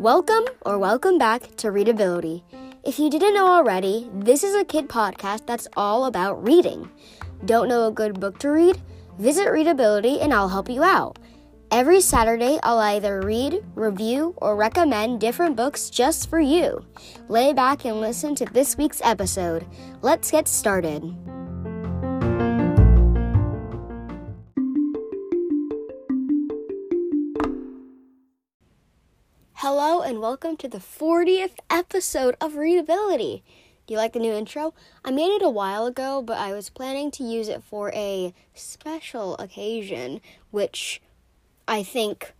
Welcome or welcome back to Readability. If you didn't know already, this is a kid podcast that's all about reading. Don't know a good book to read? Visit Readability and I'll help you out. Every Saturday, I'll either read, review, or recommend different books just for you. Lay back and listen to this week's episode. Let's get started. And welcome to the 40th episode of Readability. Do you like the new intro? I made it a while ago, but I was planning to use it for a special occasion, which I think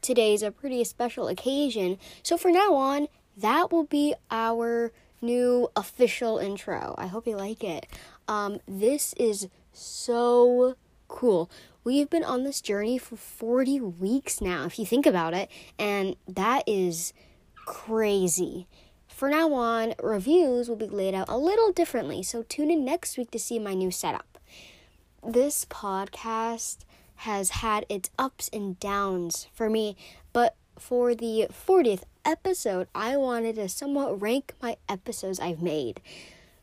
today's a pretty special occasion. So for now on, that will be our new official intro. I hope you like it. Um, this is so cool. We've been on this journey for 40 weeks now, if you think about it, and that is crazy. For now on, reviews will be laid out a little differently, so tune in next week to see my new setup. This podcast has had its ups and downs for me, but for the 40th episode, I wanted to somewhat rank my episodes I've made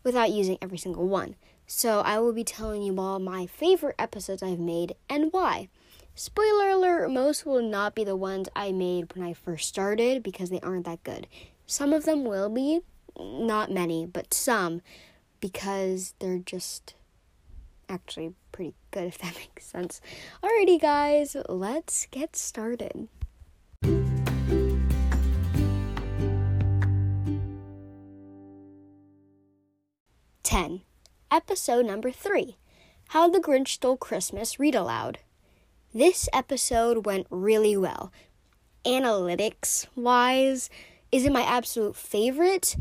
without using every single one. So I will be telling you all my favorite episodes I've made and why. Spoiler alert, most will not be the ones I made when I first started because they aren't that good. Some of them will be, not many, but some because they're just actually pretty good, if that makes sense. Alrighty, guys, let's get started. Ten. Episode number three How the Grinch Stole Christmas Read Aloud. This episode went really well. Analytics wise, is it my absolute favorite?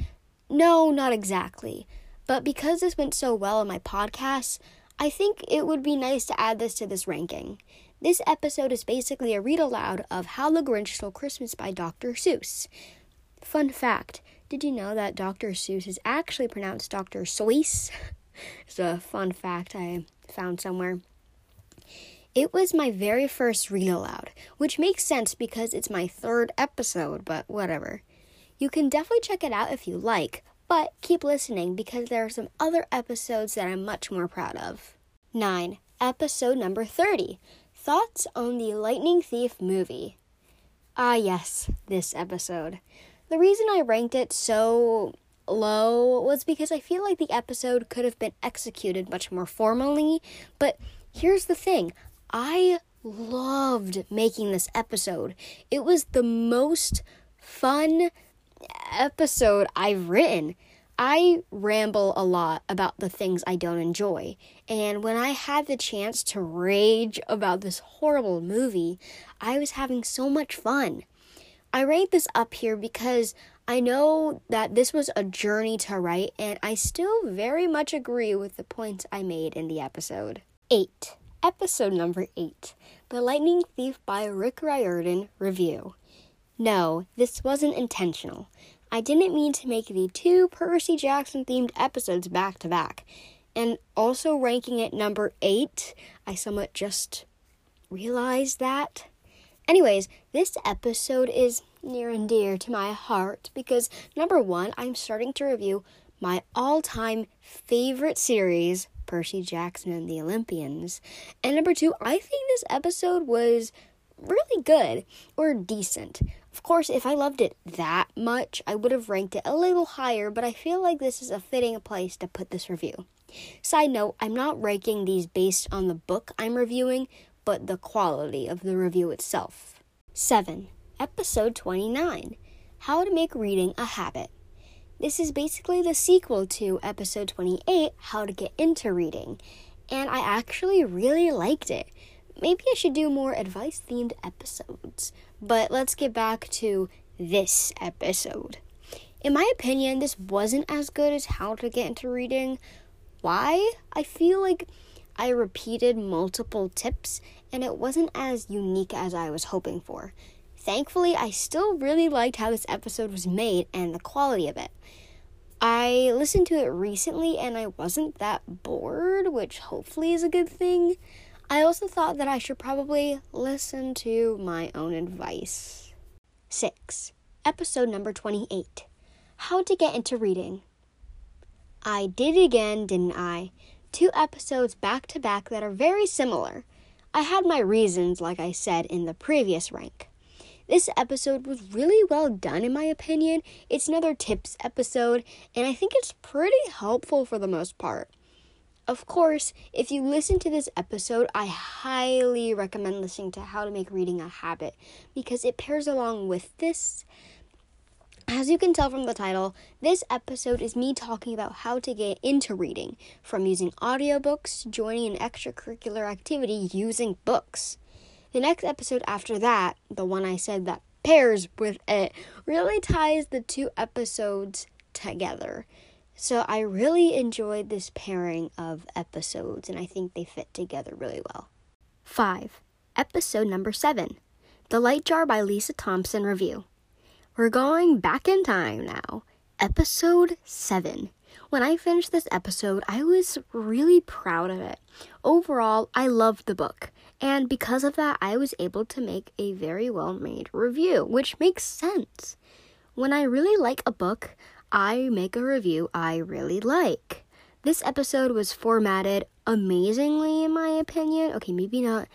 No, not exactly. But because this went so well in my podcast, I think it would be nice to add this to this ranking. This episode is basically a read aloud of How the Grinch Stole Christmas by Dr. Seuss. Fun fact did you know that Dr. Seuss is actually pronounced Dr. Seuss? it's a fun fact I found somewhere. It was my very first read aloud, which makes sense because it's my third episode, but whatever. You can definitely check it out if you like, but keep listening because there are some other episodes that I'm much more proud of. 9. Episode number 30 Thoughts on the Lightning Thief movie. Ah, yes, this episode. The reason I ranked it so low was because I feel like the episode could have been executed much more formally. But here's the thing I loved making this episode, it was the most fun episode I've written. I ramble a lot about the things I don't enjoy. And when I had the chance to rage about this horrible movie, I was having so much fun. I rate this up here because I know that this was a journey to write, and I still very much agree with the points I made in the episode. 8. Episode number 8 The Lightning Thief by Rick Riordan Review. No, this wasn't intentional. I didn't mean to make the two Percy Jackson themed episodes back to back. And also ranking it number 8, I somewhat just realized that. Anyways, this episode is near and dear to my heart because number one, I'm starting to review my all time favorite series, Percy Jackson and the Olympians. And number two, I think this episode was really good or decent. Of course, if I loved it that much, I would have ranked it a little higher, but I feel like this is a fitting place to put this review. Side note, I'm not ranking these based on the book I'm reviewing, but the quality of the review itself. 7. Episode 29 How to Make Reading a Habit. This is basically the sequel to episode 28, How to Get Into Reading, and I actually really liked it. Maybe I should do more advice themed episodes, but let's get back to this episode. In my opinion, this wasn't as good as How to Get Into Reading. Why? I feel like I repeated multiple tips and it wasn't as unique as I was hoping for. Thankfully, I still really liked how this episode was made and the quality of it. I listened to it recently and I wasn't that bored, which hopefully is a good thing. I also thought that I should probably listen to my own advice. 6. Episode number 28 How to Get into Reading. I did it again, didn't I? Two episodes back to back that are very similar. I had my reasons, like I said in the previous rank. This episode was really well done, in my opinion. It's another tips episode, and I think it's pretty helpful for the most part. Of course, if you listen to this episode, I highly recommend listening to How to Make Reading a Habit because it pairs along with this. As you can tell from the title, this episode is me talking about how to get into reading, from using audiobooks, joining an extracurricular activity using books. The next episode after that, the one I said that pairs with it, really ties the two episodes together. So I really enjoyed this pairing of episodes, and I think they fit together really well. 5. Episode number 7 The Light Jar by Lisa Thompson Review. We're going back in time now. Episode 7. When I finished this episode, I was really proud of it. Overall, I loved the book. And because of that, I was able to make a very well made review, which makes sense. When I really like a book, I make a review I really like. This episode was formatted amazingly, in my opinion. Okay, maybe not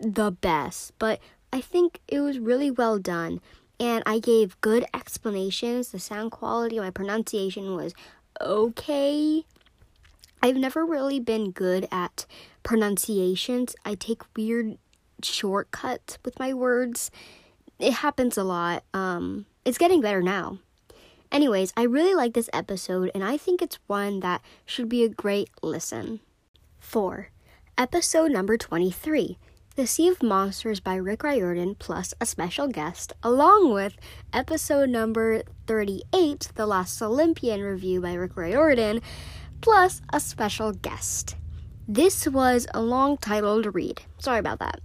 the best, but I think it was really well done. And I gave good explanations. The sound quality, my pronunciation was okay. I've never really been good at pronunciations. I take weird shortcuts with my words. It happens a lot. Um, it's getting better now. Anyways, I really like this episode, and I think it's one that should be a great listen. 4. Episode number 23 The Sea of Monsters by Rick Riordan, plus a special guest, along with episode number 38 The Last Olympian review by Rick Riordan, plus a special guest. This was a long title to read. Sorry about that.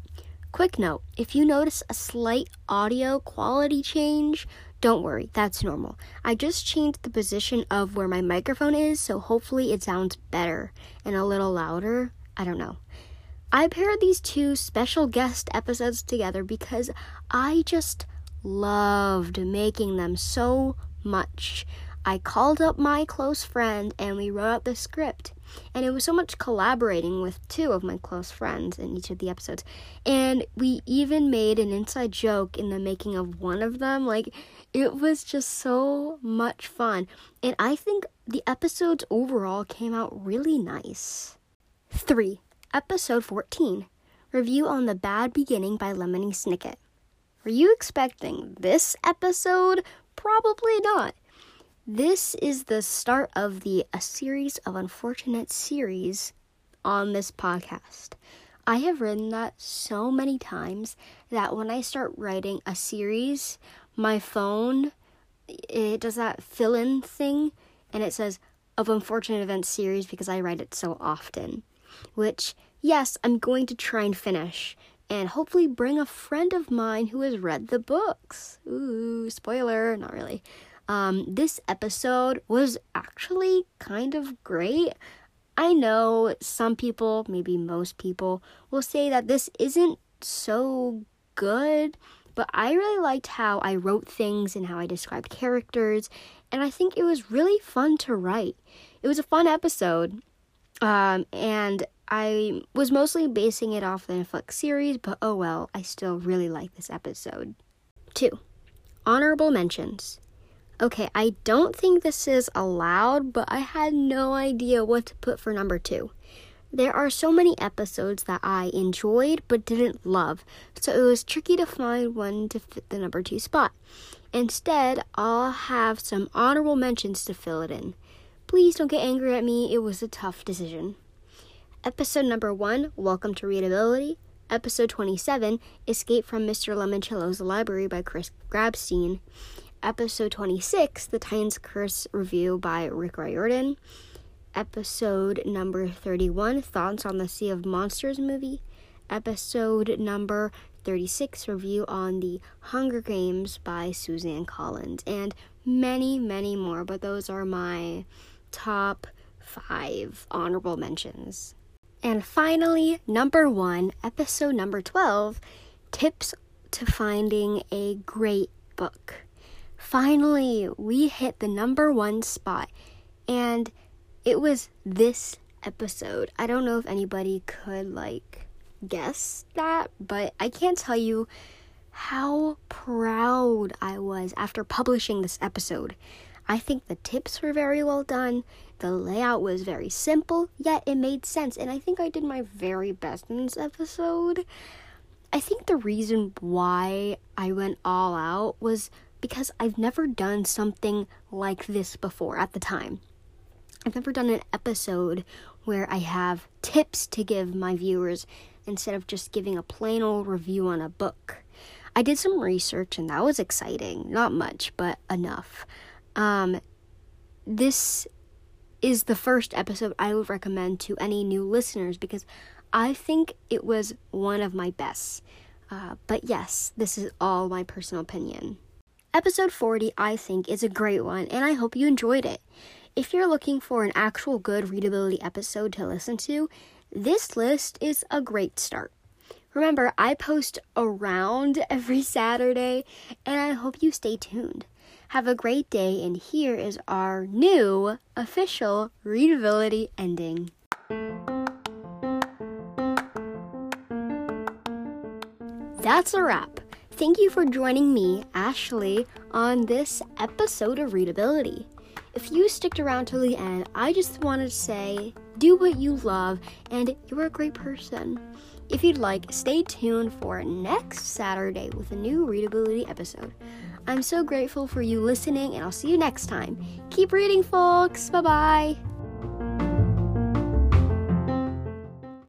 Quick note if you notice a slight audio quality change, don't worry, that's normal. I just changed the position of where my microphone is, so hopefully it sounds better and a little louder. I don't know. I paired these two special guest episodes together because I just loved making them so much. I called up my close friend and we wrote out the script. And it was so much collaborating with two of my close friends in each of the episodes. And we even made an inside joke in the making of one of them. Like, it was just so much fun. And I think the episodes overall came out really nice. 3. Episode 14 Review on The Bad Beginning by Lemony Snicket. Were you expecting this episode? Probably not. This is the start of the A Series of Unfortunate series on this podcast. I have written that so many times that when I start writing a series, my phone it does that fill in thing and it says of unfortunate events series because I write it so often. Which, yes, I'm going to try and finish and hopefully bring a friend of mine who has read the books. Ooh, spoiler, not really. Um, this episode was actually kind of great. I know some people, maybe most people, will say that this isn't so good, but I really liked how I wrote things and how I described characters, and I think it was really fun to write. It was a fun episode, um, and I was mostly basing it off the Netflix series, but oh well, I still really like this episode. 2. Honorable mentions. Okay, I don't think this is allowed, but I had no idea what to put for number two. There are so many episodes that I enjoyed but didn't love, so it was tricky to find one to fit the number two spot. Instead, I'll have some honorable mentions to fill it in. Please don't get angry at me, it was a tough decision. Episode number one Welcome to Readability. Episode 27 Escape from Mr. Lemoncello's Library by Chris Grabenstein episode 26, The Titan's Curse review by Rick Riordan, episode number 31, Thoughts on the Sea of Monsters movie, episode number 36, review on the Hunger Games by Suzanne Collins, and many, many more, but those are my top five honorable mentions. And finally, number one, episode number 12 tips to finding a great book. Finally, we hit the number one spot, and it was this episode. I don't know if anybody could like guess that, but I can't tell you how proud I was after publishing this episode. I think the tips were very well done. The layout was very simple, yet it made sense, and I think I did my very best in this episode. I think the reason why I went all out was because I've never done something like this before at the time. I've never done an episode where I have tips to give my viewers instead of just giving a plain old review on a book. I did some research and that was exciting. Not much, but enough. Um, this is the first episode I would recommend to any new listeners because I think it was one of my best. Uh, but yes, this is all my personal opinion. Episode 40, I think, is a great one, and I hope you enjoyed it. If you're looking for an actual good readability episode to listen to, this list is a great start. Remember, I post around every Saturday, and I hope you stay tuned. Have a great day, and here is our new official readability ending. That's a wrap. Thank you for joining me, Ashley, on this episode of Readability. If you sticked around till the end, I just wanted to say do what you love, and you're a great person. If you'd like, stay tuned for next Saturday with a new readability episode. I'm so grateful for you listening, and I'll see you next time. Keep reading, folks. Bye bye.